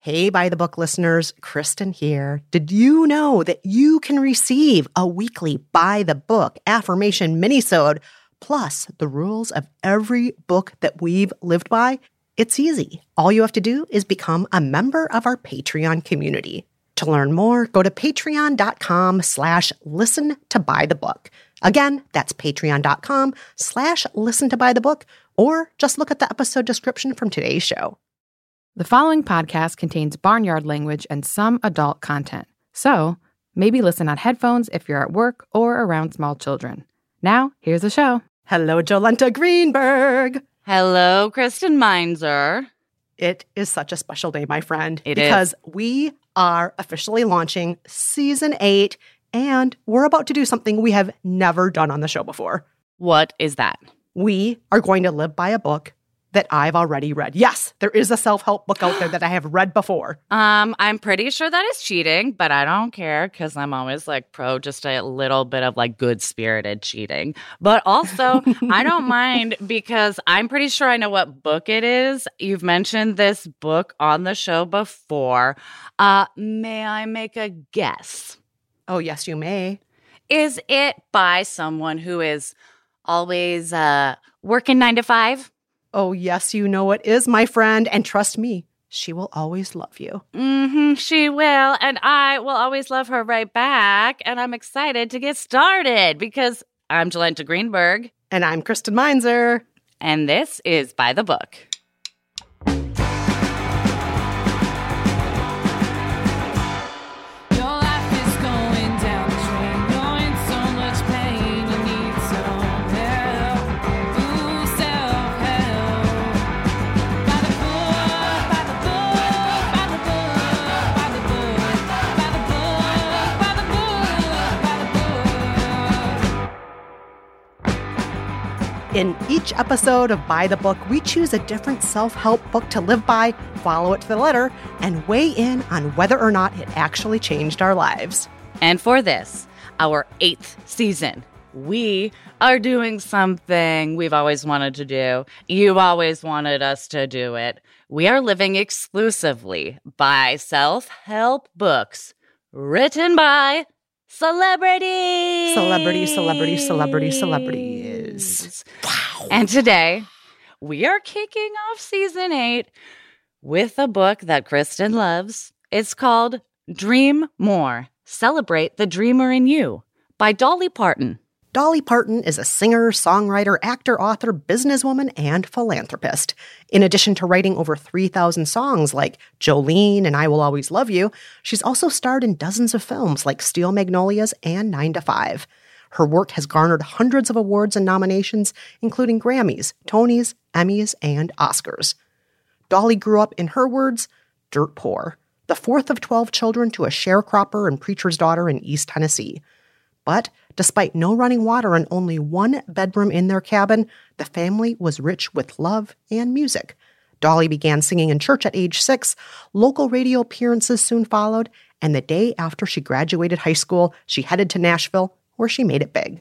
Hey, by the book listeners, Kristen here. Did you know that you can receive a weekly by the book affirmation minisode plus the rules of every book that we've lived by? It's easy. All you have to do is become a member of our Patreon community. To learn more, go to patreon.com slash listen to buy the book. Again, that's patreon.com slash listen to buy the book, or just look at the episode description from today's show. The following podcast contains barnyard language and some adult content. So, maybe listen on headphones if you're at work or around small children. Now, here's the show. Hello, Jolenta Greenberg. Hello, Kristen Meinzer. It is such a special day, my friend. It because we are officially launching season eight, and we're about to do something we have never done on the show before. What is that? We are going to live by a book that I've already read. Yes, there is a self help book out there that I have read before. Um, I'm pretty sure that is cheating, but I don't care because I'm always like pro just a little bit of like good spirited cheating. But also, I don't mind because I'm pretty sure I know what book it is. You've mentioned this book on the show before. Uh, may I make a guess? Oh, yes, you may. Is it by someone who is always uh, working nine to five? Oh, yes, you know it is, my friend. And trust me, she will always love you. Mm-hmm, she will. And I will always love her right back. And I'm excited to get started because I'm Jolenta Greenberg. And I'm Kristen Meinzer. And this is By the Book. In each episode of By the Book, we choose a different self help book to live by, follow it to the letter, and weigh in on whether or not it actually changed our lives. And for this, our eighth season, we are doing something we've always wanted to do. You've always wanted us to do it. We are living exclusively by self help books written by celebrities. Celebrity, celebrity, celebrity, celebrity, celebrities. Wow. And today, we are kicking off season eight with a book that Kristen loves. It's called Dream More Celebrate the Dreamer in You by Dolly Parton. Dolly Parton is a singer, songwriter, actor, author, businesswoman, and philanthropist. In addition to writing over 3,000 songs like Jolene and I Will Always Love You, she's also starred in dozens of films like Steel Magnolias and 9 to 5. Her work has garnered hundreds of awards and nominations, including Grammys, Tonys, Emmys, and Oscars. Dolly grew up, in her words, dirt poor, the fourth of 12 children to a sharecropper and preacher's daughter in East Tennessee. But despite no running water and only one bedroom in their cabin, the family was rich with love and music. Dolly began singing in church at age six, local radio appearances soon followed, and the day after she graduated high school, she headed to Nashville, where she made it big.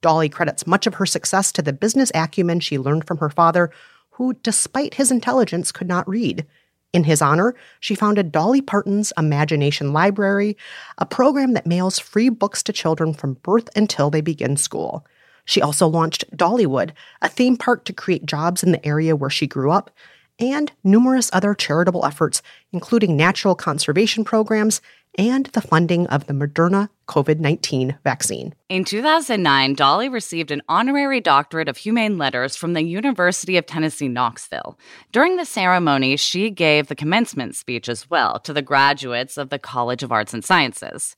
Dolly credits much of her success to the business acumen she learned from her father, who, despite his intelligence, could not read. In his honor, she founded Dolly Parton's Imagination Library, a program that mails free books to children from birth until they begin school. She also launched Dollywood, a theme park to create jobs in the area where she grew up, and numerous other charitable efforts, including natural conservation programs and the funding of the Moderna COVID 19 vaccine. In 2009, Dolly received an honorary doctorate of humane letters from the University of Tennessee, Knoxville. During the ceremony, she gave the commencement speech as well to the graduates of the College of Arts and Sciences.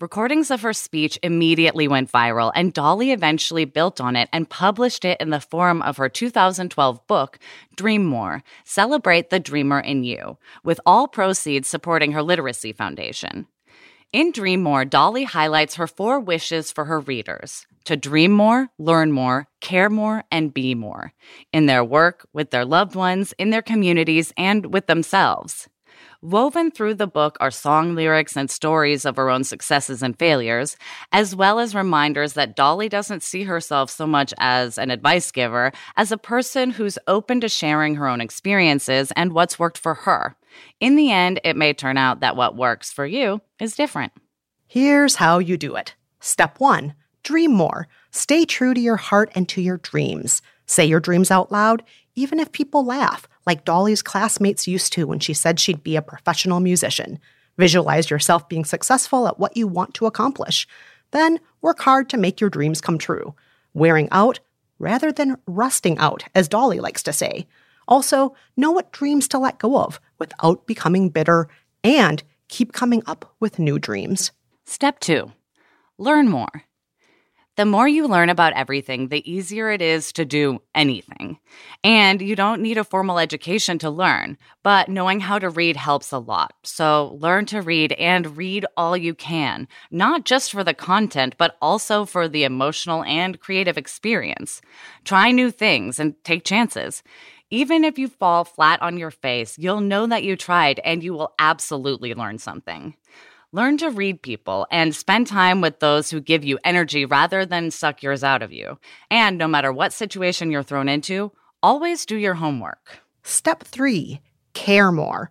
Recordings of her speech immediately went viral, and Dolly eventually built on it and published it in the form of her 2012 book, Dream More Celebrate the Dreamer in You, with all proceeds supporting her literacy foundation. In Dream More, Dolly highlights her four wishes for her readers to dream more, learn more, care more, and be more in their work, with their loved ones, in their communities, and with themselves. Woven through the book are song lyrics and stories of her own successes and failures, as well as reminders that Dolly doesn't see herself so much as an advice giver, as a person who's open to sharing her own experiences and what's worked for her. In the end, it may turn out that what works for you is different. Here's how you do it. Step one dream more. Stay true to your heart and to your dreams. Say your dreams out loud, even if people laugh, like Dolly's classmates used to when she said she'd be a professional musician. Visualize yourself being successful at what you want to accomplish. Then work hard to make your dreams come true. Wearing out rather than rusting out, as Dolly likes to say. Also, know what dreams to let go of without becoming bitter and keep coming up with new dreams. Step two learn more. The more you learn about everything, the easier it is to do anything. And you don't need a formal education to learn, but knowing how to read helps a lot. So learn to read and read all you can, not just for the content, but also for the emotional and creative experience. Try new things and take chances. Even if you fall flat on your face, you'll know that you tried and you will absolutely learn something. Learn to read people and spend time with those who give you energy rather than suck yours out of you. And no matter what situation you're thrown into, always do your homework. Step three care more.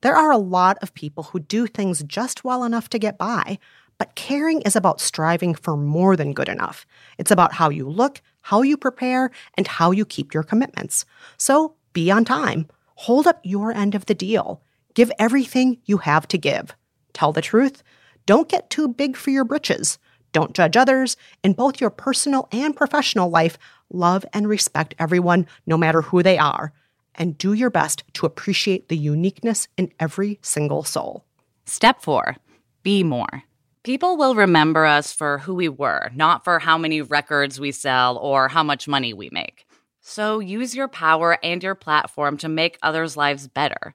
There are a lot of people who do things just well enough to get by, but caring is about striving for more than good enough. It's about how you look, how you prepare, and how you keep your commitments. So be on time. Hold up your end of the deal. Give everything you have to give. Tell the truth. Don't get too big for your britches. Don't judge others. In both your personal and professional life, love and respect everyone, no matter who they are. And do your best to appreciate the uniqueness in every single soul. Step four be more. People will remember us for who we were, not for how many records we sell or how much money we make. So use your power and your platform to make others' lives better.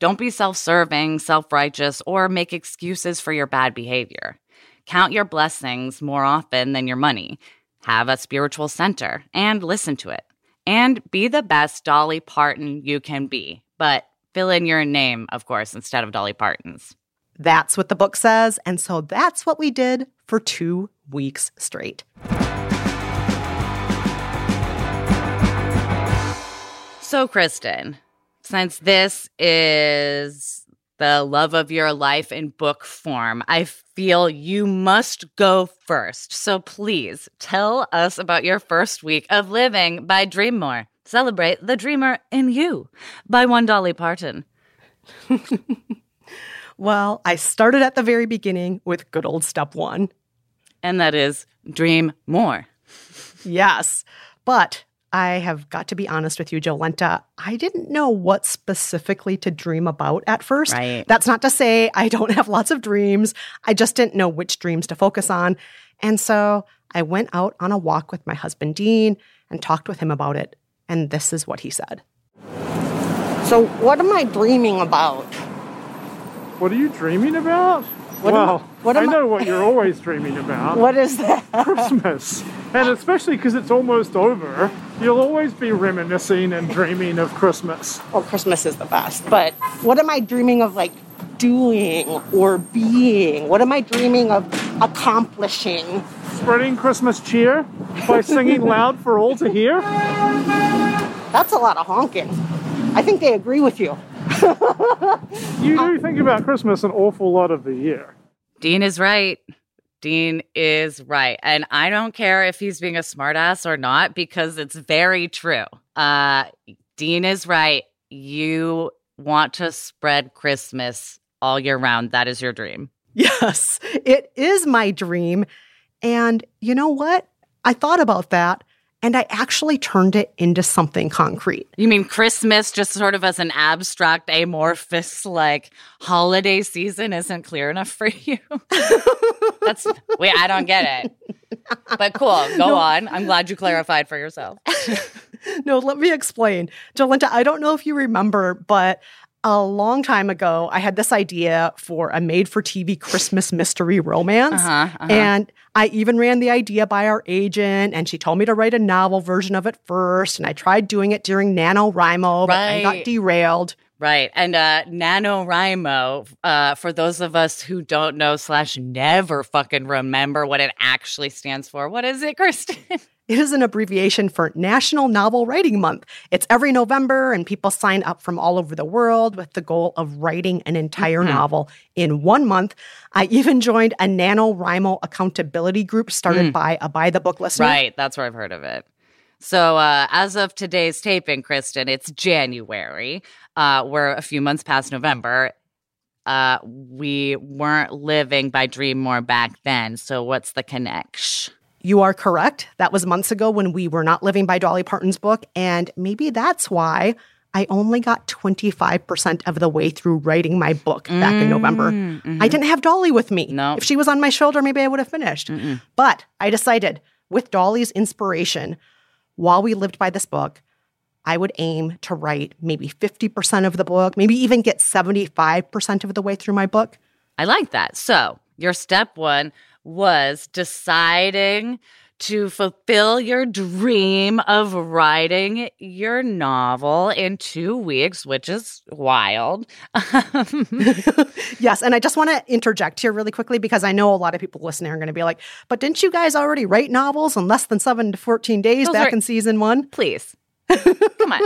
Don't be self serving, self righteous, or make excuses for your bad behavior. Count your blessings more often than your money. Have a spiritual center and listen to it. And be the best Dolly Parton you can be. But fill in your name, of course, instead of Dolly Parton's. That's what the book says, and so that's what we did for two weeks straight. So, Kristen, since this is the love of your life in book form, I feel you must go first. So, please tell us about your first week of living by Dream More. Celebrate the dreamer in you by one Dolly Parton. Well, I started at the very beginning with good old step one and that is dream more. Yes. But I have got to be honest with you, Jolenta. I didn't know what specifically to dream about at first. Right. That's not to say I don't have lots of dreams. I just didn't know which dreams to focus on. And so I went out on a walk with my husband, Dean, and talked with him about it. And this is what he said. So, what am I dreaming about? What are you dreaming about? What am I- well, what am I- know what you're always dreaming about. What is that? Christmas. And especially because it's almost over, you'll always be reminiscing and dreaming of Christmas. Well, Christmas is the best. But what am I dreaming of, like, doing or being? What am I dreaming of accomplishing? Spreading Christmas cheer by singing loud for all to hear. That's a lot of honking. I think they agree with you. You do think about Christmas an awful lot of the year. Dean is right. Dean is right. And I don't care if he's being a smartass or not because it's very true. Uh, Dean is right. You want to spread Christmas all year round. That is your dream. Yes, it is my dream. And you know what? I thought about that and I actually turned it into something concrete. You mean Christmas just sort of as an abstract, amorphous, like holiday season isn't clear enough for you? That's wait, I don't get it. But cool, go on. I'm glad you clarified for yourself. No, let me explain. Jolenta, I don't know if you remember, but a long time ago, I had this idea for a made for TV Christmas mystery romance. Uh-huh, uh-huh. And I even ran the idea by our agent, and she told me to write a novel version of it first. And I tried doing it during NaNoWriMo, but I got derailed. Right. And uh NaNoWriMo, uh, for those of us who don't know slash never fucking remember what it actually stands for, what is it, Kristen? It is an abbreviation for National Novel Writing Month. It's every November, and people sign up from all over the world with the goal of writing an entire novel in one month. I even joined a NaNoWriMo accountability group started by a By the Book listener. right. That's where I've heard of it. So, uh, as of today's taping, Kristen, it's January. Uh, we're a few months past November. Uh, we weren't living by Dream More back then. So, what's the connection? You are correct. That was months ago when we were not living by Dolly Parton's book. And maybe that's why I only got 25% of the way through writing my book back in November. Mm, I mm-hmm. didn't have Dolly with me. No. If she was on my shoulder, maybe I would have finished. But I decided with Dolly's inspiration, while we lived by this book, I would aim to write maybe 50% of the book, maybe even get 75% of the way through my book. I like that. So, your step one was deciding to fulfill your dream of writing your novel in two weeks, which is wild. Yes, and I just want to interject here really quickly because I know a lot of people listening are going to be like, but didn't you guys already write novels in less than seven to 14 days Those back are- in season one? Please. Come on.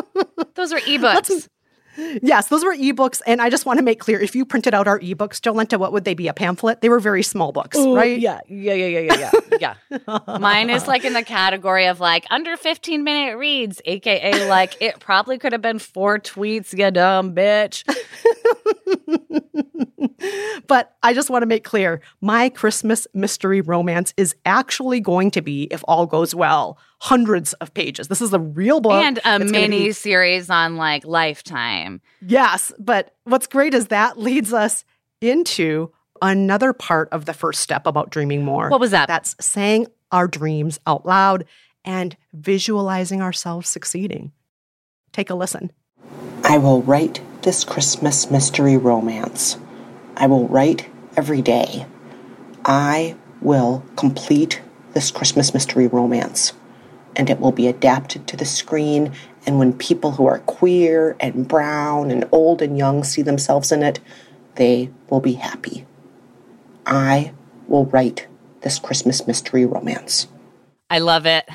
Those are ebooks. Yes, those were ebooks. And I just want to make clear if you printed out our ebooks, Jolenta, what would they be? A pamphlet? They were very small books, right? Yeah, yeah, yeah, yeah, yeah, yeah. yeah. Mine is like in the category of like under 15 minute reads, aka like it probably could have been four tweets, you dumb bitch. But I just want to make clear my Christmas mystery romance is actually going to be, if all goes well, hundreds of pages. This is a real book. and a It's gonna be- mini series on like Lifetime. Yes, but what's great is that leads us into another part of the first step about dreaming more. What was that? That's saying our dreams out loud and visualizing ourselves succeeding. Take a listen. I will write this Christmas mystery romance. I will write every day. I will complete this Christmas mystery romance. And it will be adapted to the screen. And when people who are queer and brown and old and young see themselves in it, they will be happy. I will write this Christmas mystery romance. I love it.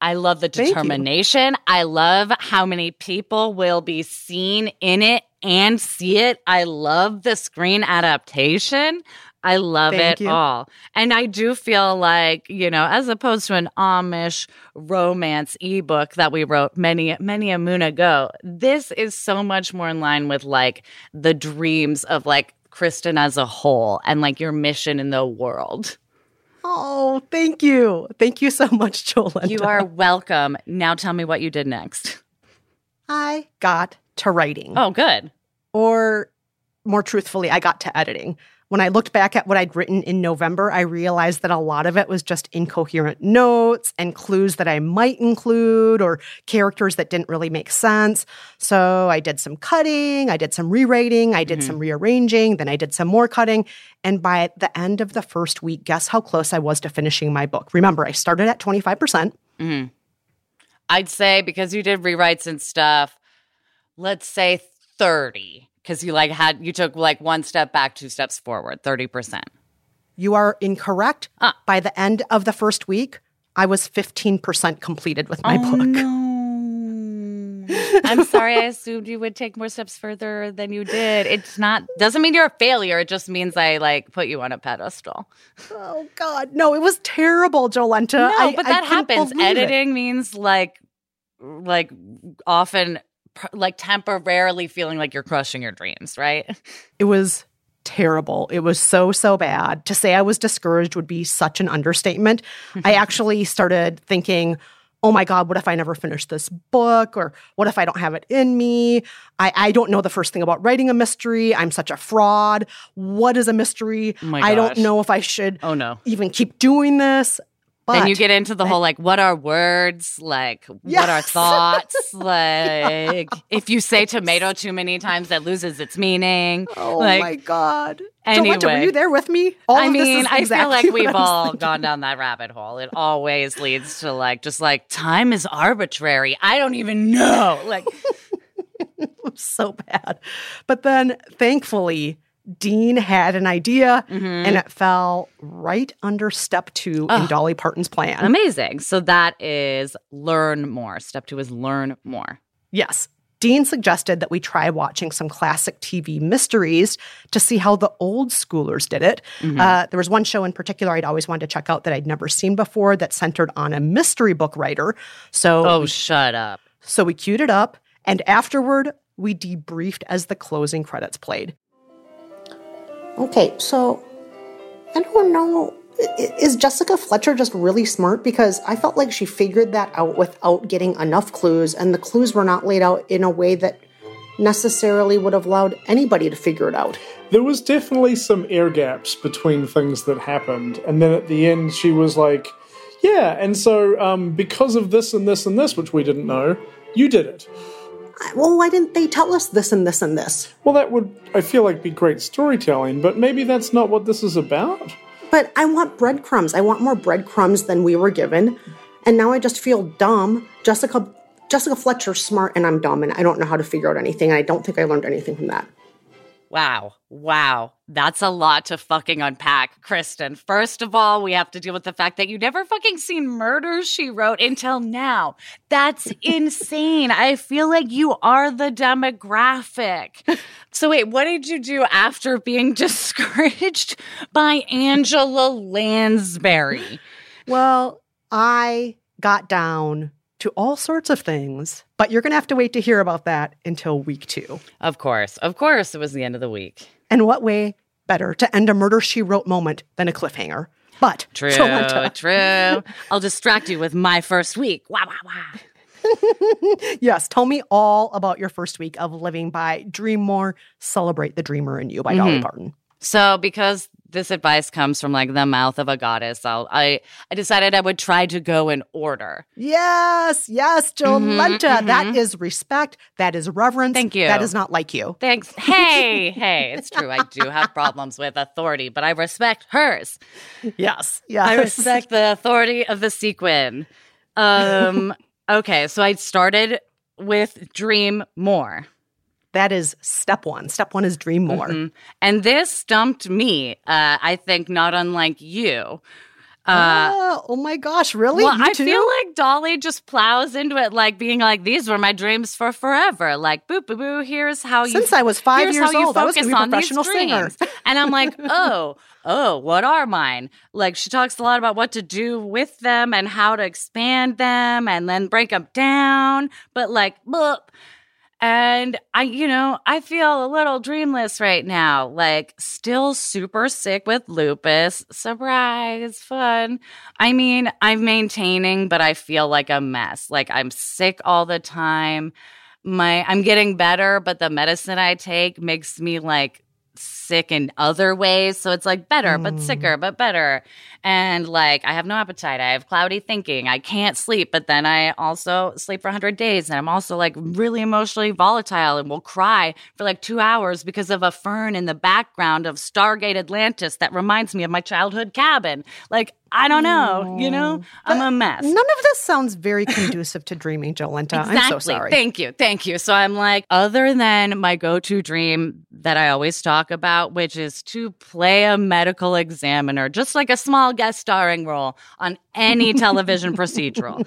I love the determination. I love how many people will be seen in it and see it. I love the screen adaptation. I love Thank it you. all. And I do feel like, you know, as opposed to an Amish romance ebook that we wrote many, many a moon ago, this is so much more in line with like the dreams of like Kristen as a whole and like your mission in the world. Oh, Thank you. Thank you so much, Jolenta. You are welcome. Now tell me what you did next. I got to writing. Oh, good. Or more truthfully, I got to editing. When I looked back at what I'd written in November, I realized that a lot of it was just incoherent notes and clues that I might include or characters that didn't really make sense. So I did some cutting, I did some rewriting, I did mm-hmm. some rearranging, then I did some more cutting. And by the end of the first week, guess how close I was to finishing my book? Remember, I started at 25%. Mm-hmm. I'd say because you did rewrites and stuff, let's say 30. Because you like had you took like one step back, two steps forward, 30%. You are incorrect. Ah. By the end of the first week, I was 15% completed with my book. I'm sorry, I assumed you would take more steps further than you did. It's not doesn't mean you're a failure. It just means I like put you on a pedestal. Oh God, no! It was terrible, Jolenta. No, I- but that couldn't happens. believe it. Editing means like like often pr- like temporarily feeling like you're crushing your dreams, right? It was terrible. It was so so bad. To say I was discouraged would be such an understatement. I actually started thinking. Oh my God, what if I never finish this book? Or what if I don't have it in me? I, I don't know the first thing about writing a mystery. I'm such a fraud. What is a mystery? Oh I don't know if I should Oh no. even keep doing this. But then you get into the whole like what are words like what are thoughts like if you say tomato too many times that loses its meaning Oh like my God. Jolenta, were you there with me? All I mean, is I feel like we've all gone down that rabbit hole. It always leads to like just like time is arbitrary. I don't even know. Like so bad. But then thankfully, Dean had an idea Mm-hmm. and it fell right under step two in Dolly Parton's plan. amazing. So that is learn more. Step 2 is learn more. yes. Dean suggested that we try watching some classic TV mysteries to see how the old schoolers did it. Mm-hmm. Uh, there was one show in particular I'd always wanted to check out that I'd never seen before that centered on a mystery book writer. So Oh, shut up. So we queued it up, and afterward, we debriefed as the closing credits played. Okay, so I don't know. Is Jessica Fletcher just really smart? Because I felt like she figured that out without getting enough clues, and the clues were not laid out in a way that necessarily would have allowed anybody to figure it out. There was definitely some air gaps between things that happened, and then at the end she was like, "Yeah, and so um, because of this and this and this, which we didn't know, you did it." Well, why didn't they tell us this and this and this? Well, that would I feel like be great storytelling, but maybe that's not what this is about. But I want breadcrumbs. I want more breadcrumbs than we were given. And now I just feel dumb. Jessica Jessica Fletcher's smart and I'm dumb and I don't know how to figure out anything. And I don't think I learned anything from that. Wow. Wow. That's a lot to fucking unpack, Kristen. First of all, we have to deal with the fact that you never fucking seen Murder She Wrote until now. That's insane. I feel like you are the demographic. So, wait, what did you do after being discouraged by Angela Lansbury? Well, I got down to all sorts of things, but you're going to have to wait to hear about that until week two. Of course. Of course, it was the end of the week. And what way better to end a murder she wrote moment than a cliffhanger? But True, Jolenta, true. I'll distract you with my first week. Wow, wow, wow. yes, tell me all about your first week of living by Dream More, Celebrate the Dreamer in You by Dolly mm-hmm. Parton. So because this advice comes from like the mouth of a goddess, I'll, I I decided I would try to go in order. Yes, yes, Jolenta. mhm. That is respect. That is reverence. Thank you. That is not like you. Thanks. Hey, hey, it's true. I do have problems with authority, but I respect hers. Yes, yes. I respect the authority of the sequin. Um, okay, so I started with dream more. That is step one. Step one is dream more. Mhm. And this stumped me, uh, I think, not unlike you. Uh, oh, oh my gosh, really? well, I feel like Dolly just plows into it, like being like, "These were my dreams for forever." Like, "Boo, boo, boo." Here's how you. Since I was five years old, I was gonna be a professional singer. And I'm like, "Oh, oh, what are mine?" Like, she talks a lot about what to do with them and how to expand them and then break them down. But like, boop. And I, you know, I feel a little dreamless right now. Like, still super sick with lupus. Surprise, fun. I mean, I'm maintaining, but I feel like a mess. Like, I'm sick all the time. My, I'm getting better, but the medicine I take makes me like sick in other ways. So it's like better, but hmm. sicker, but better. And like, I have no appetite. I have cloudy thinking. I can't sleep, but then I also sleep for 100 days. And I'm also like really emotionally volatile and will cry for like two hours because of a fern in the background of Stargate Atlantis that reminds me of my childhood cabin. Like, I don't know, you know, I'm a mess. None of this sounds very conducive to dreaming, Jolenta. I'm so sorry. Thank you. Thank you. So I'm like, other than my go to dream that I always talk about, which is to play a medical examiner, just like a small guest starring role on any television procedural.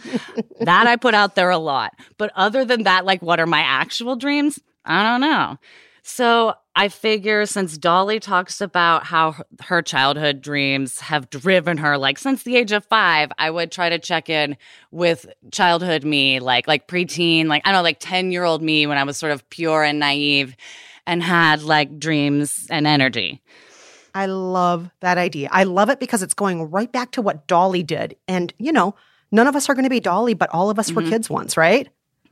That I put out there a lot. But other than that, like, what are my actual dreams? I don't know. So I figure since Dolly talks about how her- childhood dreams have driven her, like since the age of five, I would try to check in with childhood me, like like preteen, like I don't know, like ten year old me when I was sort of pure and naive, and had like dreams and energy. I love that idea. I love it because it's going right back to what Dolly did. And, you know, none of us are going to be Dolly, but all of us were mm-hmm. kids once, right?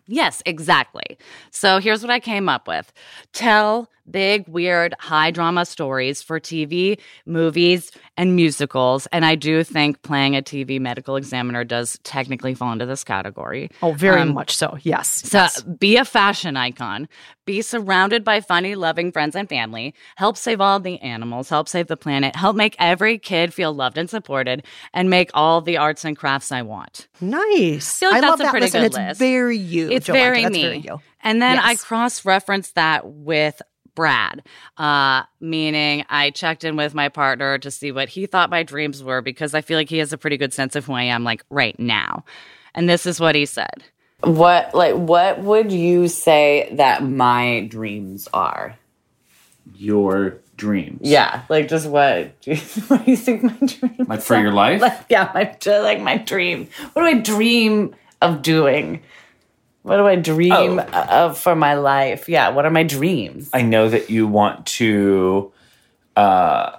Yes, exactly. So here's what I came up with tell big, weird, high drama stories for TV, movies, and musicals. And I do think playing a TV medical examiner does technically fall into this category. Oh, very Um, much so. Yes. So yes. be a fashion icon, be surrounded by funny, loving friends and family, help save all the animals, help save the planet, help make every kid feel loved and supported, and make all the arts and crafts I want. Nice. feel like I love that's a that pretty list, and it's list. very you. It's very That's me. very you. And then I cross referenced that with Brad, uh, meaning I checked in with my partner to see what he thought my dreams were because I feel like he has a pretty good sense of who I am, like right now. And this is what he said. What like what would you say that my dreams are? Your dreams. Yeah, like just what? what do you think my dreams? Like for are? your life? Like, yeah, my like my dream. What do I dream of doing? What do I dream Oh. of for my life? Yeah, what are my dreams? I know that you want to, uh,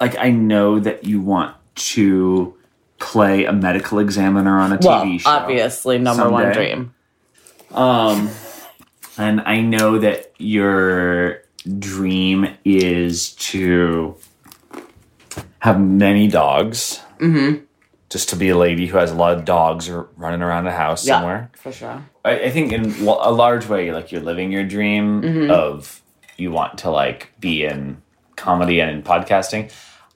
like, I know that you want to play a medical examiner on a TV well, show. obviously, number one dream. Um, and I know that your dream is to have many dogs. Mm-hmm. Just to be a lady who has a lot of dogs or running around the house Yeah, somewhere. for sure. I, I think in a large way, like you're living your dream Mm-hmm. of you want to like be in comedy and in podcasting.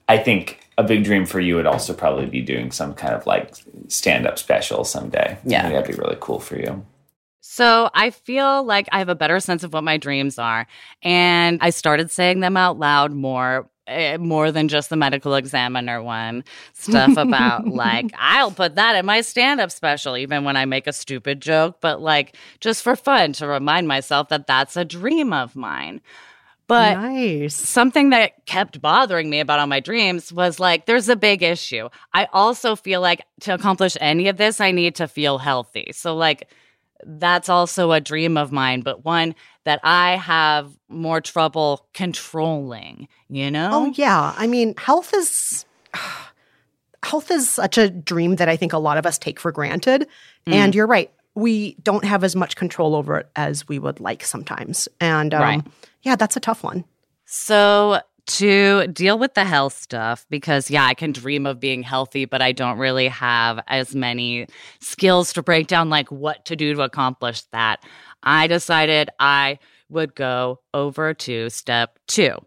I think a big dream for you would also probably be doing some kind of like stand up special someday. Yeah. I think that'd be really cool for you. So I feel like I have a better sense of what my dreams are. And I started saying them out loud more. Eh, More than just the medical examiner one. Stuff about, like, I'll put that in my stand up special, even when I make a stupid joke, but like, just for fun to remind myself that that's a dream of mine. But nice. something that kept bothering me about all my dreams was like there's a big issue i also feel like to accomplish any of this i need to feel healthy so like that's also a dream of mine but one that i have more trouble controlling you know Oh yeah. I mean, health is health is such a dream that I think a lot of us take for granted. Mm. And you're right. We don't have as much control over it as we would like sometimes. And um, Right. yeah, that's a tough one. So, to deal with the health stuff, because yeah, I can dream of being healthy, but I don't really have as many skills to break down like what to do to accomplish that. I decided I would go over to step two.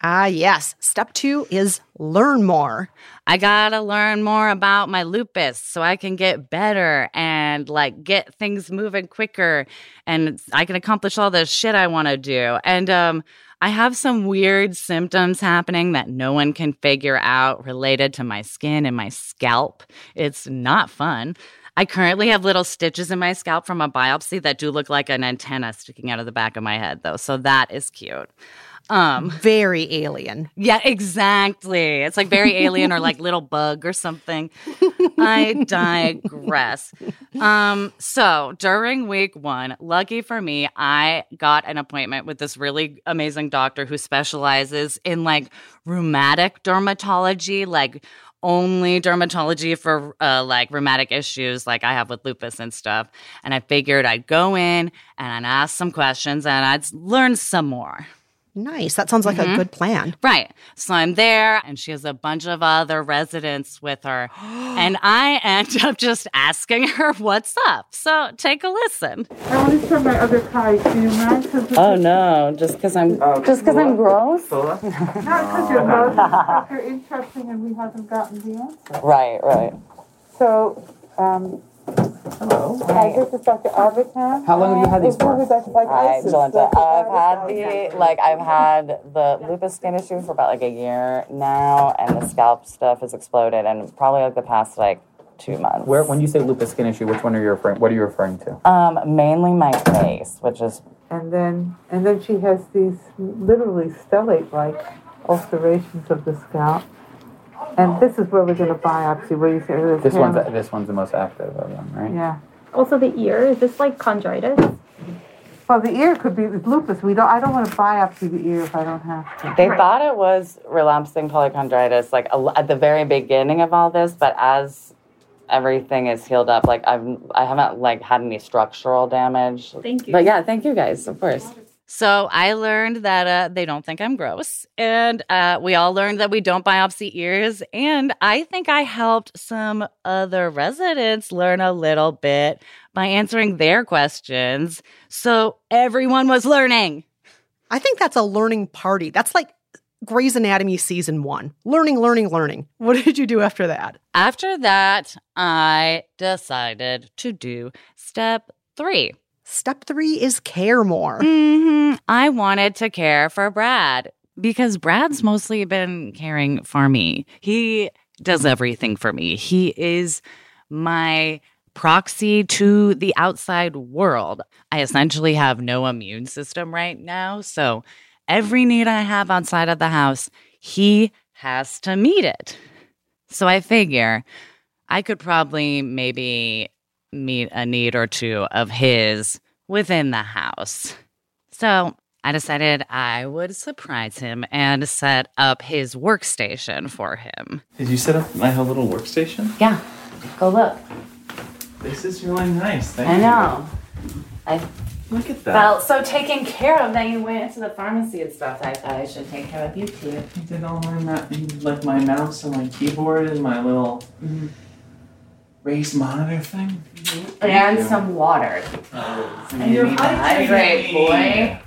Ah, yes. Step two is learn more. I gotta learn more about my lupus so I can get better and like get things moving quicker and I can accomplish all the shit I wanna do. And um I have some weird symptoms happening that no one can figure out related to my skin and my scalp. It's not fun. I currently have little stitches in my scalp from a biopsy that do look like an antenna sticking out of the back of my head, though. So that is cute. Um, Very alien. yeah, exactly. It's like very alien or like little bug or something. I digress. Um, so during week one, lucky for me, I got an appointment with this really amazing doctor who specializes in like rheumatic dermatology, like only dermatology for uh, like rheumatic issues like I have with lupus and stuff. And I figured I'd go in and I'd ask some questions and I'd learn some more. Nice. That sounds like a good plan. Right. So I'm there, and she has a bunch of other residents with her. and I end up just asking her what's up. So take a listen. I want to turn my other kite. Do you mind? Oh no, just because I'm just because I'm gross. Not because you're gross, because you're interesting and we haven't gotten the answer. Right, right. So, um, hello. Hi, this is Dr. Albertan. How long have you had these for? Like Hi, Jolenta. I've had the like I've had the lupus skin issue for about like a year now, and the scalp stuff has exploded, and probably like the past like two months. Where, when you say lupus skin issue, which one are you referring? What are you referring to? Um, mainly my face, which is And then, and then she has these literally stellate-like ulcerations of the scalp. And this is where we're going to biopsy. Where you say there's This one's hammer- this one's the most active of them, right? Yeah. Also, the ear is this like chondritis? Well, the ear could be it's lupus. We don't. I don't want to biopsy the ear if I don't have to. They thought it was relapsing polychondritis, like a, at the very beginning of all this, but as everything is healed up, like I've I haven't like had any structural damage. Thank you. But yeah, thank you guys, of course. So I learned that uh, they don't think I'm gross, and uh, we all learned that we don't biopsy ears. And I think I helped some other residents learn a little bit by answering their questions. So everyone was learning. I think that's a learning party. That's like Grey's Anatomy season one. Learning, learning, learning. What did you do after that? After that, I decided to do step three. Step three is care more. hmm I wanted to care for Brad because Brad's mostly been caring for me. He does everything for me. He is my proxy to the outside world. I essentially have no immune system right now. So every need I have outside of the house, he has to meet it. So I figure I could probably maybe meet a need or two of his within the house. So I decided I would surprise him and set up his workstation for him. Did you set up my whole little workstation? Yeah, go look. This is really nice. Thank I you. know. I Look at that. felt so taken care of that you went into the pharmacy and stuff. I thought I should take care of you too. I did all my ma- like my mouse and my keyboard and my little mm-hmm. Raised monitor thing. And some water. Oh, and you're hydrated, boy.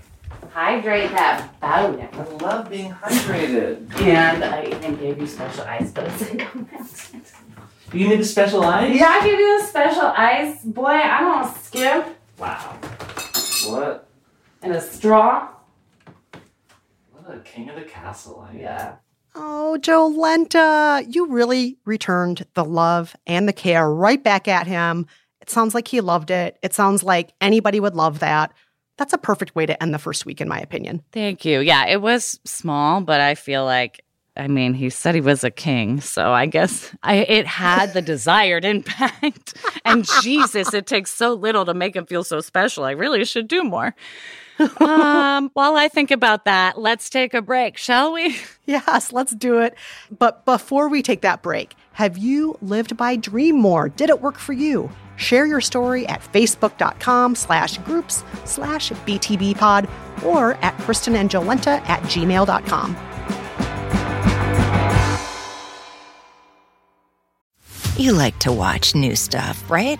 Hydrate that bowel. I love being hydrated. And I even gave you special ice, but it's like You need a special ice? Yeah, I give you a special ice, boy. I don't skip. Wow. What? And a straw. What a king of the castle I am. Oh, Jolenta, you really returned the love and the care right back at him. It sounds like he loved it. It sounds like anybody would love that. That's a perfect way to end the first week, in my opinion. Thank you. Yeah, it was small, but I feel like I mean, he said he was a king, so I guess I, it had the desired impact. And Jesus, it takes so little to make him feel so special. I really should do more. um, while I think about that, let's take a break, shall we? Yes, let's do it. But before we take that break, have you lived by dream more? Did it work for you? Share your story at facebook.com slash groups slash btbpod or at kristenandjolenta at gmail.com. You like to watch new stuff, right?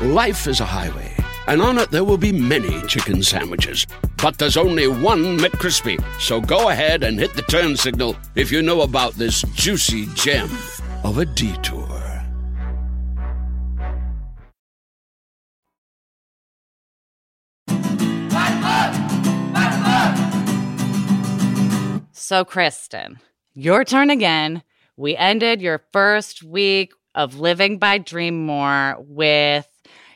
Life is a highway, and on it there will be many chicken sandwiches. But there's only one McCrispy. So go ahead and hit the turn signal if you know about this juicy gem of a detour. So, Kristen, your turn again. We ended your first week of living by Dream More with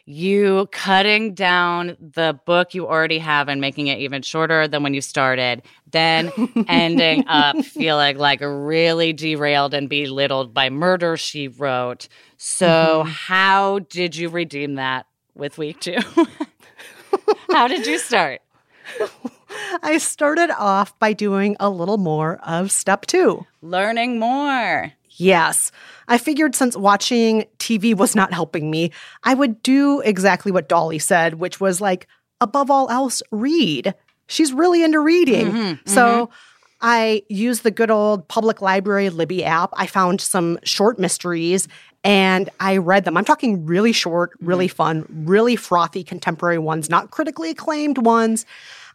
you cutting down the book you already have and making it even shorter than when you started, then ending up feeling like really derailed and belittled by murder she wrote. So, mm-hmm. how did you redeem that with week two? how did you start? I started off by doing a little more of step two. Learning more. Yes. I figured since watching TV was not helping me, I would do exactly what Dolly said, which was like, above all else, read. She's really into reading. Mhm, so I used the good old public library Libby app. I found some short mysteries and I read them. I'm talking really short, really fun, really frothy contemporary ones, not critically acclaimed ones.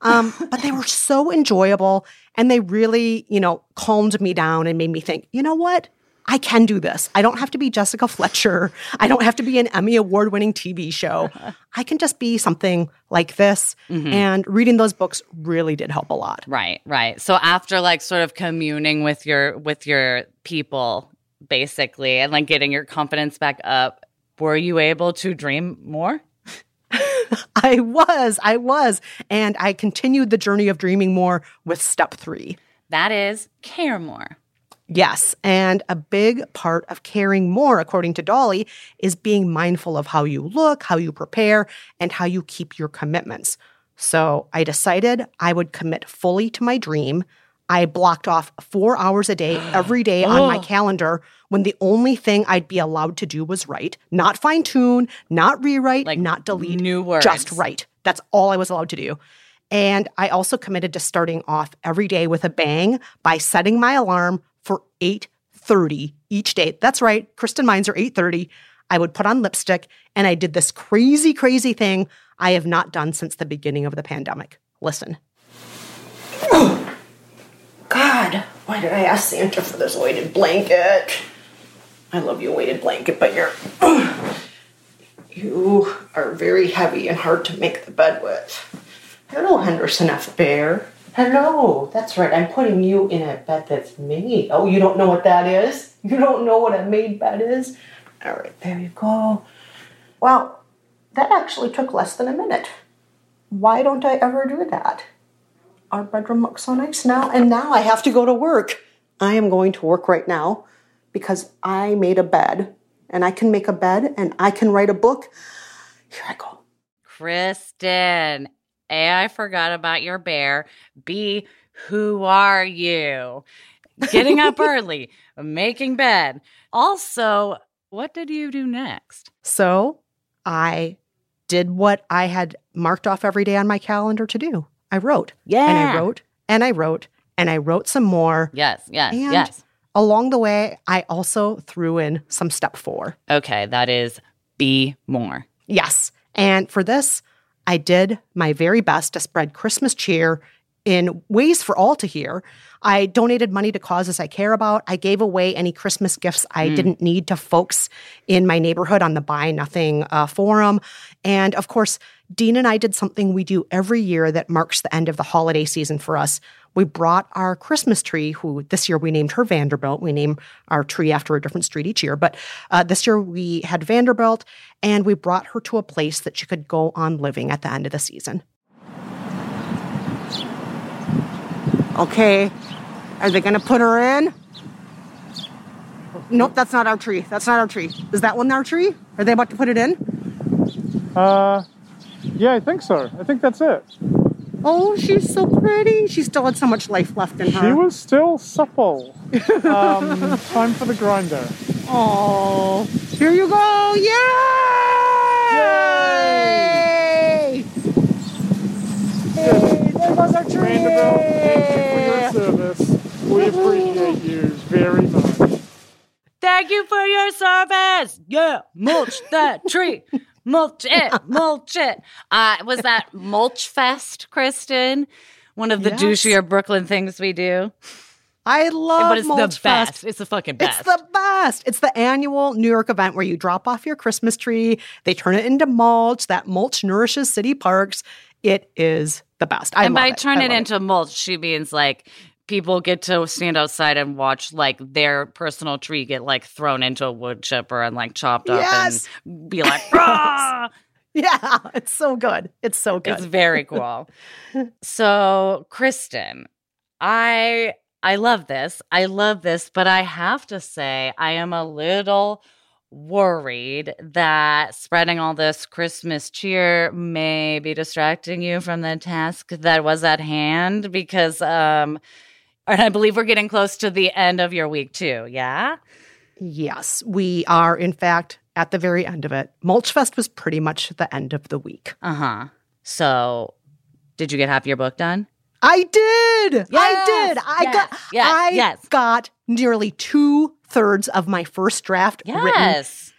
Um, but they were so enjoyable and they really, you know, calmed me down and made me think, you know what? I can do this. I don't have to be Jessica Fletcher. I don't have to be an Emmy award winning TV show. I can just be something like this. Mhm. And reading those books really did help a lot. Right, right. So after like sort of communing with your with your people basically and like getting your confidence back up, were you able to dream more? I was, I was. And I continued the journey of dreaming more with step three. That is care more. Yes. And a big part of caring more, according to Dolly, is being mindful of how you look, how you prepare, and how you keep your commitments. So I decided I would commit fully to my dream. I blocked off four hours a day every day on my Oh. calendar when the only thing I'd be allowed to do was write, not fine tune, not rewrite, not delete, new words. just write. That's all I was allowed to do. And I also committed to starting off every day with a bang by setting my alarm 8:30 each day. That's right, Kristen Meinzer 8:30. I would put on lipstick and I did this crazy crazy thing I have not done since the beginning of the pandemic. Listen. God, why did I ask Santa for this weighted blanket? I love your weighted blanket, but you're you are very heavy and hard to make the bed with. Hello, Henderson F. Bear. Hello. That's right. I'm putting you in a bed that's made. Oh, you don't know what that is? You don't know what a made bed is? All right, there you go. Well, that actually took less than a minute. Why don't I ever do that? Our bedroom looks so nice now, and now I have to go to work. I am going to work right now because I made a bed, and I can make a bed, and I can write a book. Here I go. Kristen, A, I forgot about your bear. B, who are you? Getting up early, making bed. Also, what did you do next? So I did what I had marked off every day on my calendar to do. I wrote. Yeah. And I wrote and I wrote and I wrote some more. Yes, yes, And yes. Along the way, I also threw in some step four. Okay, that is be more. Yes. And for this, I did my very best to spread Christmas cheer in ways for all to hear. I donated money to causes I care about. I gave away any Christmas gifts I Mm. didn't need to folks in my neighborhood on the Buy Nothing uh, forum. And of course, Dean and I did something we do every year that marks the end of the holiday season for us. We brought our Christmas tree, who this year we named her Vanderbilt. We name our tree after a different street each year. But uh, this year we had Vanderbilt, and we brought her to a place that she could go on living at the end of the season. Okay, are they going to put her in? Nope, that's not our tree. That's not our tree. Is that one our tree? Are they about to put it in? Uh, yeah, I think so. I think that's it. Oh, she's so pretty. She still had so much life left in her. She was still supple. um, time for the grinder. Oh, here you go! Yay! Hey, there goes our tree! Vanderbilt, thank you for your service. We appreciate you very much. Thank you for your service. Yeah, mulch that tree. Mulch it, mulch it. Uh, was that Mulch Fest, Kristen? One of the Yes. douchier Brooklyn things we do. I love but it's Mulch the best. Fest. It's the fucking best. It's the best. It's the annual New York event where you drop off your Christmas tree, they turn it into mulch. That mulch nourishes city parks. It is the best. I and by it. turn it into mulch, she means like people get to stand outside and watch like their personal tree get like thrown into a wood chipper and like chopped up Yes. and be like, "Rah!" Yeah, it's so good. It's so good. It's very cool. so, Kristen, I I love this. I love this, but I have to say I am a little worried that spreading all this Christmas cheer may be distracting you from the task that was at hand because um and I believe we're getting close to the end of your week too. Yeah? Yes, we are, in fact, at the very end of it. Mulchfest was pretty much the end of the week. Uh-huh. So, did you get half your book done? I did. I did. I yes, got. yes, I yes. got nearly two thirds of my first draft written, Yes.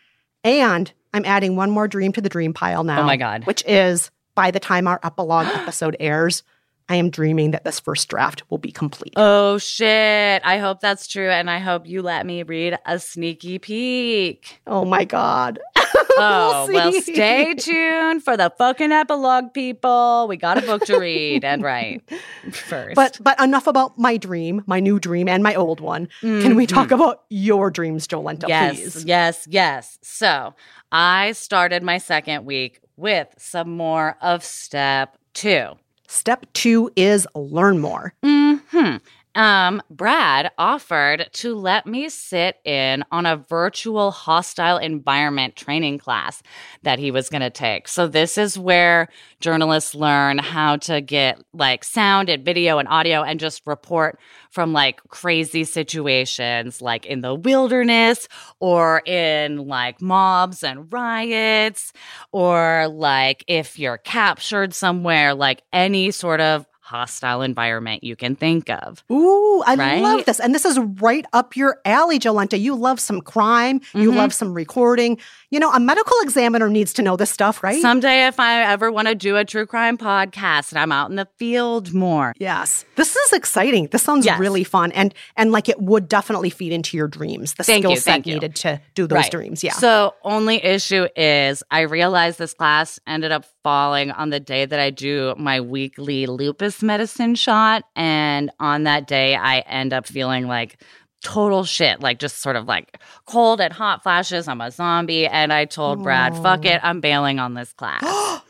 and I'm adding one more dream to the dream pile now. Oh my God. Which is by the time our epilogue episode airs, I am dreaming that this first draft will be complete. Oh shit. I hope that's true. And I hope you let me read a sneaky peek. oh my god. Oh, We'll well, stay tuned for the fucking epilogue, people. We got a book to read and write first. But but enough about my dream, my new dream, and my old one. Can we talk about your dreams, Jolenta, Mm-hmm. yes, please? yes, yes. So I started my second week with some more of step two. Step two is learn more. Hmm. Um, Brad offered to let me sit in on a virtual hostile environment training class that he was going to take. So this is where journalists learn how to get like sound and video and audio and just report from like crazy situations like in the wilderness or in like mobs and riots or like if you're captured somewhere like any sort of hostile environment you can think of. Ooh, I Right? love this. And this is right up your alley, Jolenta. You love some crime, you Mhm. love some recording. You know, a medical examiner needs to know this stuff, right? Someday, if I ever want to do a true crime podcast and I'm out in the field more. Yes. This is exciting. This sounds Yes. really fun. And and like it would definitely feed into your dreams. The Thank skill you, set you. needed to do those Right. dreams. Yeah. So, only issue is I realized this class ended up falling on the day that I do my weekly lupus medicine shot. And on that day, I end up feeling like total shit, like just sort of like cold and hot flashes. I'm a zombie. And I told Brad, fuck it, I'm bailing on this class.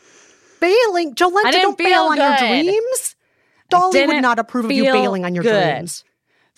Bailing. Jolenta, don't bail feel on your dreams. Dolly would didn't approve of you bailing on your good. dreams.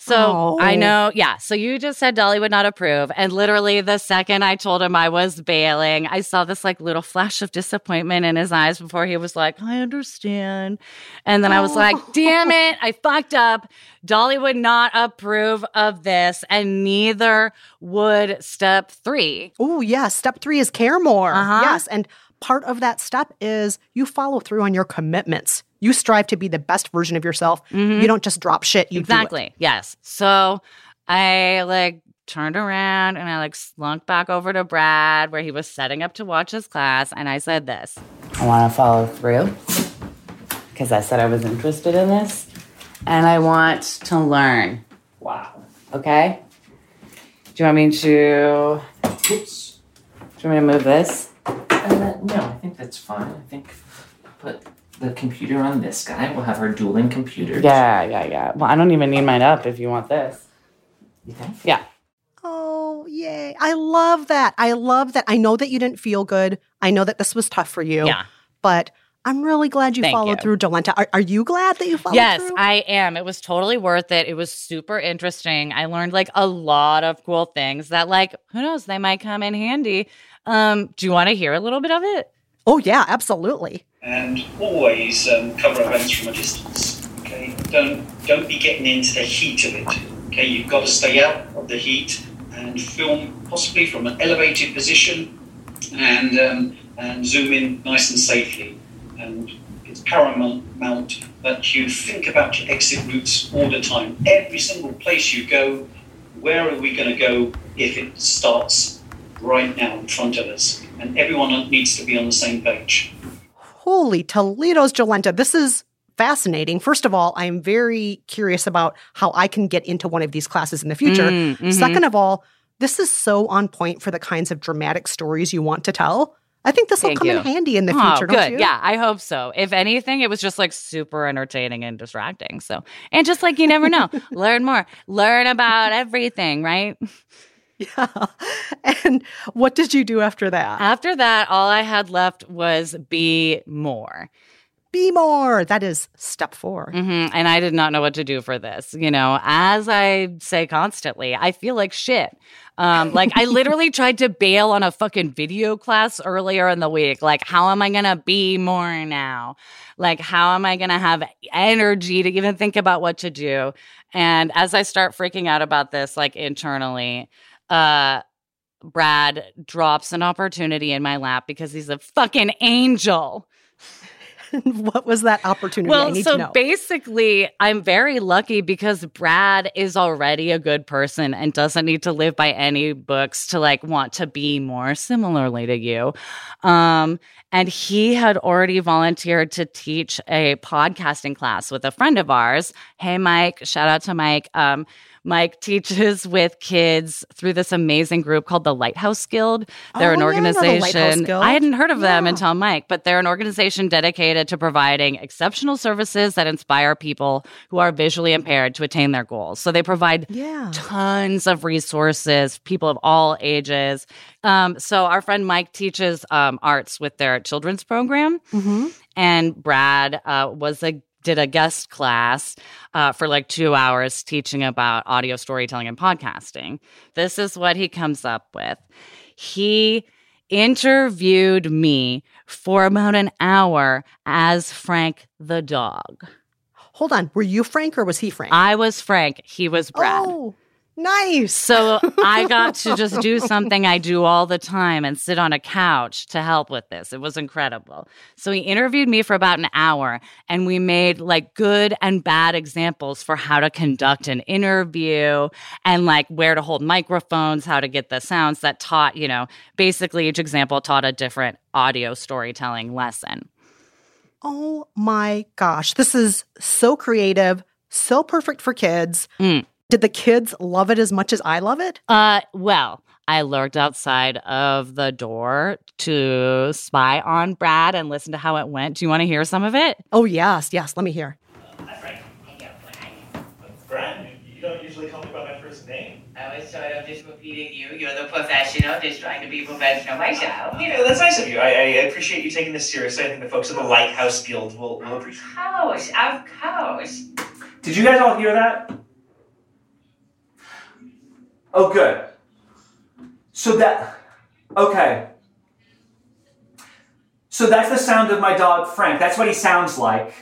So I Oh. know, yeah. So you just said Dolly would not approve. And literally the second I told him I was bailing, I saw this like little flash of disappointment in his eyes before he was like, I understand. And then I was like, damn it, I fucked up. Dolly would not approve of this, and neither would step three. Oh, yes. Step three is care more. Uh-huh. Yes. And part of that step is you follow through on your commitments. You strive to be the best version of yourself. You don't just drop shit. You do it. Mm-hmm. Exactly. Yes. So I like turned around and I like slunk back over to Brad where he was setting up to watch his class. And I said this I want to follow through because I said I was interested in this and I want to learn. Wow. Okay. Do you want me to? Oops. Do you want me to move this? Uh, no, I think that's fine. I think I'll put the computer on this guy. We'll have our dueling computers. Yeah, yeah, yeah. Well, I don't even need mine up if you want this. You think? Yeah. Oh, yay. I love that. I love that. I know that you didn't feel good. I know that this was tough for you. Yeah. But I'm really glad you Thank followed you. through, Jolenta. Are, are you glad that you followed Yes, through? I am. It was totally worth it. It was super interesting. I learned like a lot of cool things that like who knows, they might come in handy. Um, do you want to hear a little bit of it? Oh, yeah, absolutely. and always um, cover events from a distance. Okay, don't don't be getting into the heat of it. Okay, you've got to stay out of the heat and film possibly from an elevated position, and um, and zoom in nice and safely. And it's paramount that you think about your exit routes all the time. Every single place you go, where are we going to go if it starts right now in front of us? And everyone needs to be on the same page. Holy Toledo's Jolenta. This is fascinating. First of all, I'm very curious about how I can get into one of these classes in the future. Mm, mhm. Second of all, this is so on point for the kinds of dramatic stories you want to tell. I think this will Thank come in handy in the Oh, future, don't good. you? Yeah, I hope so. If anything, it was just like super entertaining and distracting. So, and just like you never know, learn more, learn about everything, right? Yeah. And what did you do after that? After that, all I had left was be more. Be more. That is step 4 hmm And I did not know what to do for this. You know, as I say constantly, I feel like shit. Um, like I literally tried to bail on a fucking video class earlier in the week. Like, how am I gonna be more now? Like, how am I gonna have energy to even think about what to do? And as I start freaking out about this, like internally, uh, Brad drops an opportunity in my lap because he's a fucking angel. what was that opportunity? I Well, need so to know. basically, I'm very lucky because Brad is already a good person and doesn't need to live by any books to like want to be more similarly to you. Um, and he had already volunteered to teach a podcasting class with a friend of ours. Hey, Mike, shout out to Mike. Um, Mike teaches with kids through this amazing group called the Lighthouse Guild. They're Oh, an yeah, I organization. I hadn't heard of them Yeah. until Mike, but they're an organization dedicated to providing exceptional services that inspire people who are visually impaired to attain their goals. So they provide Yeah. tons of resources, people of all ages. Um, so our friend Mike teaches um, arts with their children's program, Mm-hmm. and Brad uh, was a did a guest class uh, for like two hours teaching about audio storytelling and podcasting. This is what he comes up with. He interviewed me for about an hour as Frank the dog. Hold on. Were you Frank or was he Frank? I was Frank. He was Brad. Oh, nice. So I got to just do something I do all the time and sit on a couch to help with this. It was incredible. So he interviewed me for about an hour and we made like good and bad examples for how to conduct an interview and like where to hold microphones, how to get the sounds that taught, you know, basically each example taught a different audio storytelling lesson. Oh my gosh. This is so creative, so perfect for kids. Mm. Did the kids love it as much as I love it? Uh, well, I lurked outside of the door to spy on Brad and listen to how it went. Do you want to hear some of it? Oh, yes. Yes. Let me hear. Brad, you don't usually call me by my first name. I was sort of just repeating you. You're the professional, just trying to be professional myself. You know, that's nice of you. I, I appreciate you taking this seriously. I think the folks at the Lighthouse Guild will, will appreciate Of course, of course. Did you guys all hear that? Oh, good. So that. Okay. So that's the sound of my dog, Frank. That's what he sounds like.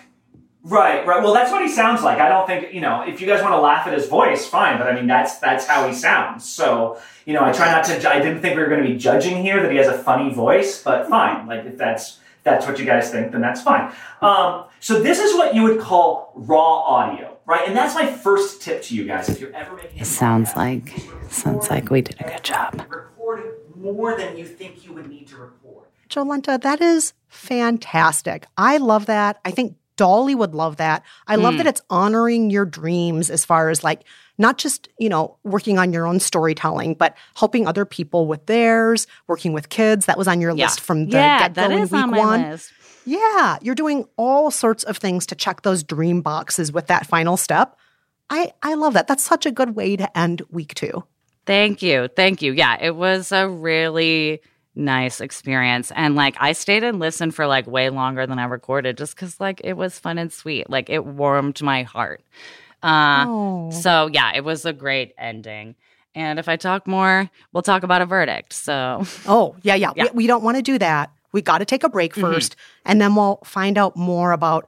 Right, right. Well, that's what he sounds like. I don't think you know. If you guys want to laugh at his voice, fine. But I mean, that's that's how he sounds. So you know, I try not to. I didn't think we were going to be judging here that he has a funny voice, but fine. Like if that's that's what you guys think, then that's fine. Um, so this is what you would call raw audio, right? And that's my first tip to you guys. If you're ever making It sounds like sounds like we did a good job. record more than you think you would need to record. Jolenta, that is fantastic. I love that. I think Dolly would love that. I love Mm. that it's honoring your dreams as far as like not just, you know, working on your own storytelling, but helping other people with theirs, working with kids. That was on your Yeah. list from the yeah, get-go that in week on my one. list. Yeah, you're doing all sorts of things to check those dream boxes with that final step. I I love that. That's such a good way to end week 2. Thank you. Thank you. Yeah, it was a really nice experience. And like I stayed and listened for like way longer than I recorded just because like it was fun and sweet. Like it warmed my heart. Uh, Oh. So yeah, it was a great ending. And if I talk more, we'll talk about a verdict. So Oh, yeah, yeah. Yeah. We, we don't want to do that. We got to take a break 1st and then we'll find out more about,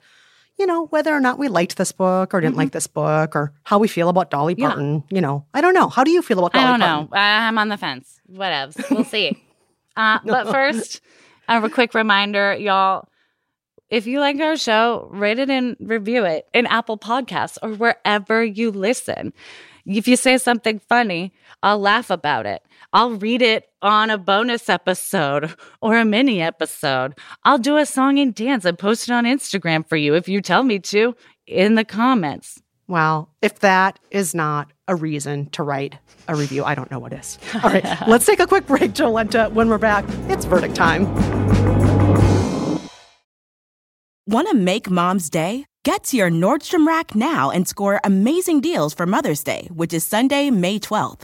you know, whether or not we liked this book or didn't like this book or how we feel about Dolly Yeah. Parton. You know, I don't know. How do you feel about Dolly Parton? I don't Parton? know. I'm on the fence. Whatevs. We'll see. uh, but first, a quick reminder, y'all. If you like our show, rate it and review it in Apple Podcasts or wherever you listen. If you say something funny, I'll laugh about it. I'll read it on a bonus episode or a mini episode. I'll do a song and dance and post it on Instagram for you if you tell me to in the comments. Well, if that is not a reason to write a review, I don't know what is. All right, let's take a quick break, Jolenta. When we're back, it's verdict time. Want to make mom's day? Get to your Nordstrom Rack now and score amazing deals for Mother's Day, which is Sunday, May 12th.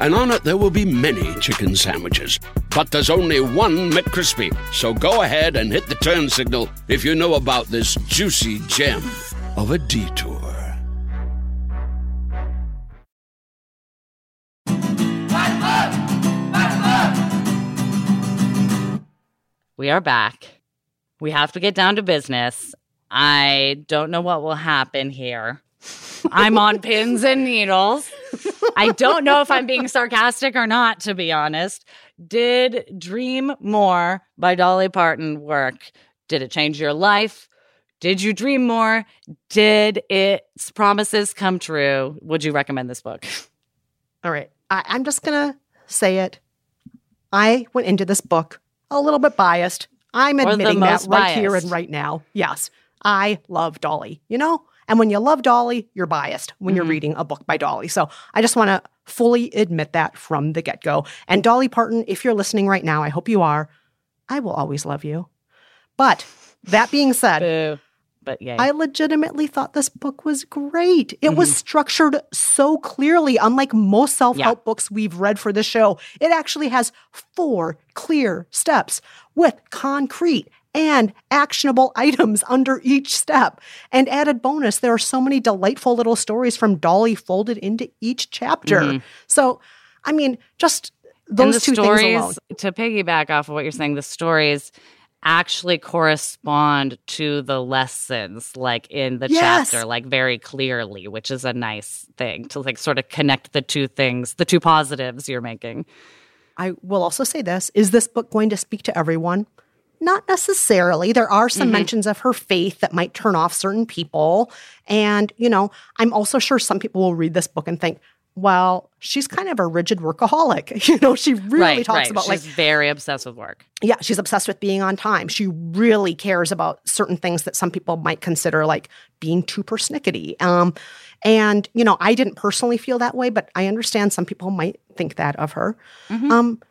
and on it there will be many chicken sandwiches. But there's only one McCrispy. So go ahead and hit the turn signal if you know about this juicy gem of a detour. We are back. We have to get down to business. I don't know what will happen here. I'm on pins and needles. I don't know if I'm being sarcastic or not, to be honest. Did Dream More by Dolly Parton work? Did it change your life? Did you dream more? Did its promises come true? Would you recommend this book? All right, I, I'm just gonna say it. I went into this book a little bit biased. I'm admitting that right here and right now. Yes, I love Dolly, you know? And when you love Dolly, you're biased when you're Mhm. reading a book by Dolly. So I just want to fully admit that from the get go. And Dolly Parton, if you're listening right now, I hope you are, I will always love you. But that being said, but yeah, I legitimately thought this book was great. It was structured so clearly, unlike most self help books we've read for the show. It actually has four clear steps with concrete and actionable items under each step. And added bonus, there are so many delightful little stories from Dolly folded into each chapter. Mhm. So, I mean, just those the two stories, things alone. to piggyback off of what you're saying, the stories actually correspond to the lessons like in the Yes. chapter like very clearly which is a nice thing to like sort of connect the two things the two positives you're making I will also say this is this book going to speak to everyone? Not necessarily. There are some Mhm. mentions of her faith that might turn off certain people. And, you know, I'm also sure some people will read this book and think, well, she's kind of a rigid workaholic. You know, she really right, talks right. about She's like very obsessed with work yeah, she's obsessed with being on time. She really cares about certain things that some people might consider like being too persnickety. Um, and you know, I didn't personally feel that way, but I understand some people might think that of her. Mm-hmm. Um,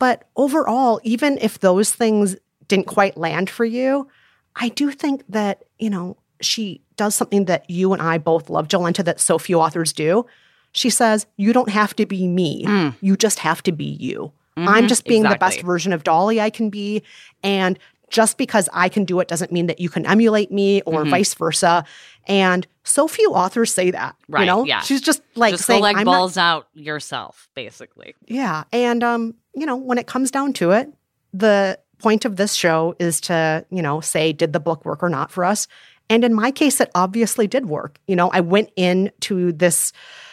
but overall, even if those things didn't quite land for you, I do think that you know she does something that you and I both love, Jolenta, that so few authors do. She says, "You don't have to be me. You just have to be you." I'm Mhm, just being the best version of Dolly I can be. And just because I can do it doesn't mean that you can emulate me or Mhm. vice versa. And so few authors say that. right You know? yeah She's just like just saying, like I'm not- out yourself basically yeah. And um, you know, when it comes down to it, the point of this show is to, you know, say, did the book work or not for us? And in my case, it obviously did work. You know, I went into this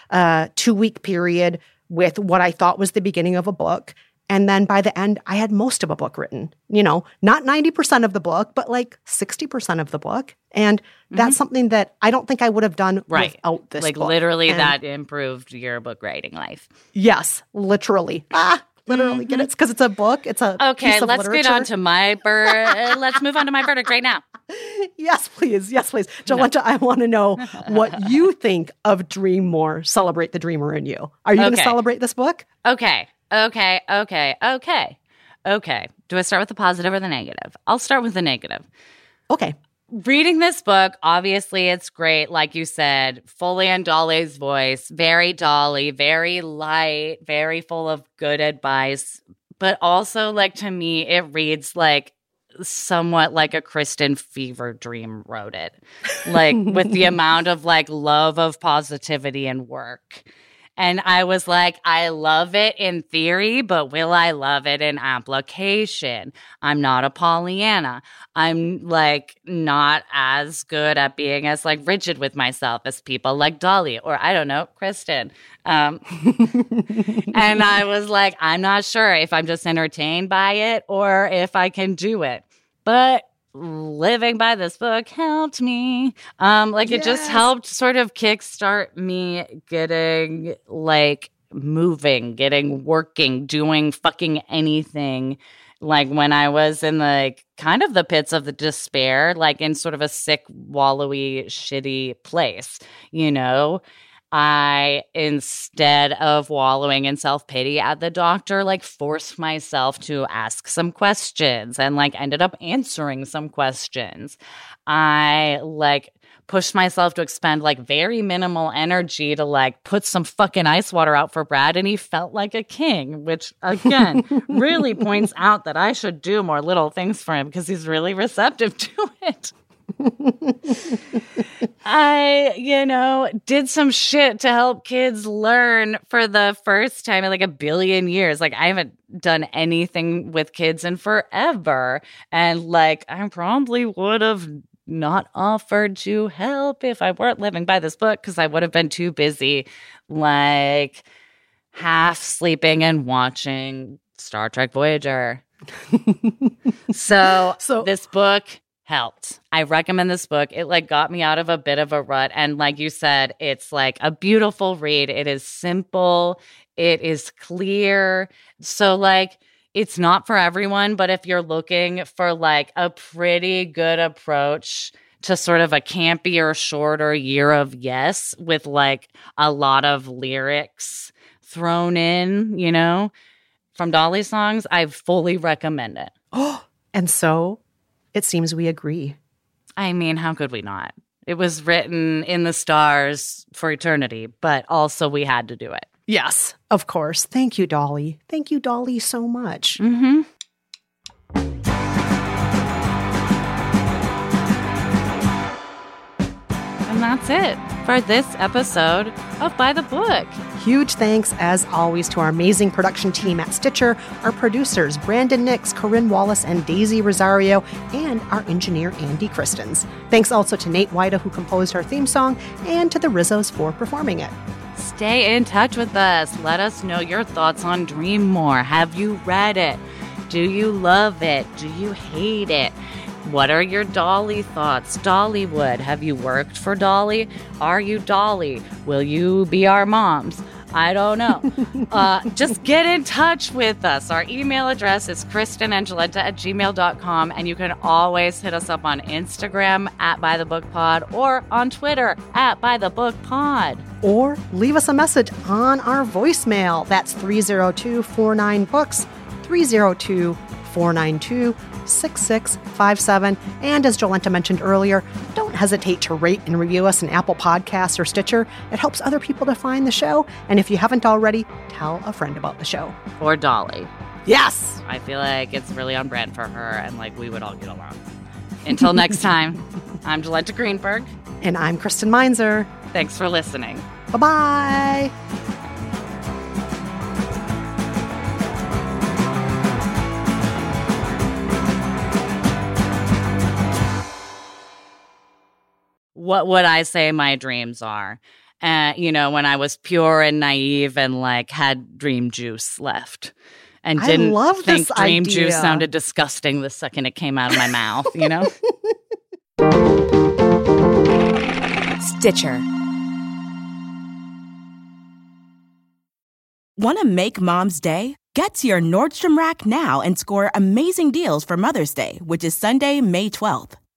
uh, two week period with what I thought was the beginning of a book. And then by the end, I had most of a book written, you know, not 90% of the book, but like 60% of the book. And that's something that I don't think I would have done Mm-hmm. right without this like book. literally And- that improved your book writing life Yes, literally. Ah, literally. Get it? Because it's a book. It's a Mm-hmm. okay let's get on to my bird let's move on to my verdict right now Yes, please. Yes, please. Jolenta, I want to know what you think of Dream More. Celebrate the dreamer in you. Are you going to celebrate this book? Okay, okay, okay, okay, okay. Do I start with the positive or the negative? I'll start with the negative. Okay. Reading this book, obviously it's great. Like you said, fully in Dolly's voice, very Dolly, very light, very full of good advice. But also, like, to me, it reads like somewhat like a Kristen fever dream wrote it, like with the amount of like love of positivity and work. And I was like, I love it in theory, but will I love it in application? I'm not a Pollyanna. I'm like not as good at being as like rigid with myself as people like Dolly or I don't know, Kristen. Um, and I was like, I'm not sure if I'm just entertained by it or if I can do it. But living by this book helped me. Um, like it just helped sort of kickstart me getting like moving, getting working, doing fucking anything. Like when I was in like kind of the pits of the despair, like in sort of a sick, wallowy, shitty place, you know? I, instead of wallowing in self pity at the doctor, like forced myself to ask some questions and like ended up answering some questions. I like pushed myself to expend like very minimal energy to like put some fucking ice water out for Brad and he felt like a king, which again really points out that I should do more little things for him because he's really receptive to it. I, you know, did some shit to help kids learn for the first time in like a billion years. Like, I haven't done anything with kids in forever. And like, I probably would have not offered to help if I weren't living by this book because I would have been too busy, like, half sleeping and watching Star Trek Voyager. so, so this book helped. I recommend this book. It like got me out of a bit of a rut and like you said, it's like a beautiful read. It is simple, it is clear. So like it's not for everyone, but if you're looking for like a pretty good approach to sort of a campier, shorter year of yes with like a lot of lyrics thrown in, you know, from Dolly songs, I fully recommend it. Oh, And so it seems we agree. I mean, how could we not? It was written in the stars for eternity, but also we had to do it. Yes, of course. Thank you, Dolly. Thank you, Dolly, so much. Mm-hmm. That's it for this episode of By the Book. Huge thanks, as always, to our amazing production team at Stitcher, our producers, Brandon Nix, Corinne Wallace, and Daisy Rosario, and our engineer, Andy Christens. Thanks also to Nate Wida, who composed our theme song, and to the Rizzos for performing it. Stay in touch with us. Let us know your thoughts on Dream More. Have you read it? Do you love it? Do you hate it? What are your Dolly thoughts? Dollywood. Have you worked for Dolly? Are you Dolly? Will you be our moms? I don't know. uh, just get in touch with us. Our email address is kristenandjolenta at gmail.com, and you can always hit us up on Instagram at By the Book Pod or on Twitter at By the Book Pod. Or leave us a message on our voicemail. That's 302 49 Books, 302 492 6657. And as Jolenta mentioned earlier, don't hesitate to rate and review us in Apple Podcasts or Stitcher. It helps other people to find the show. And if you haven't already, tell a friend about the show. Or Dolly. Yes! I feel like it's really on brand for her, and like we would all get along. Until next time, I'm Jolenta Greenberg. And I'm Kristen Meinzer. Thanks for listening. Bye bye. What would I say my dreams are? Uh, you know, when I was pure and naive and like had dream juice left. And I didn't love think this dream idea. juice sounded disgusting the second it came out of my mouth, you know? Stitcher. Want to make mom's day? Get to your Nordstrom Rack now and score amazing deals for Mother's Day, which is Sunday, May 12th.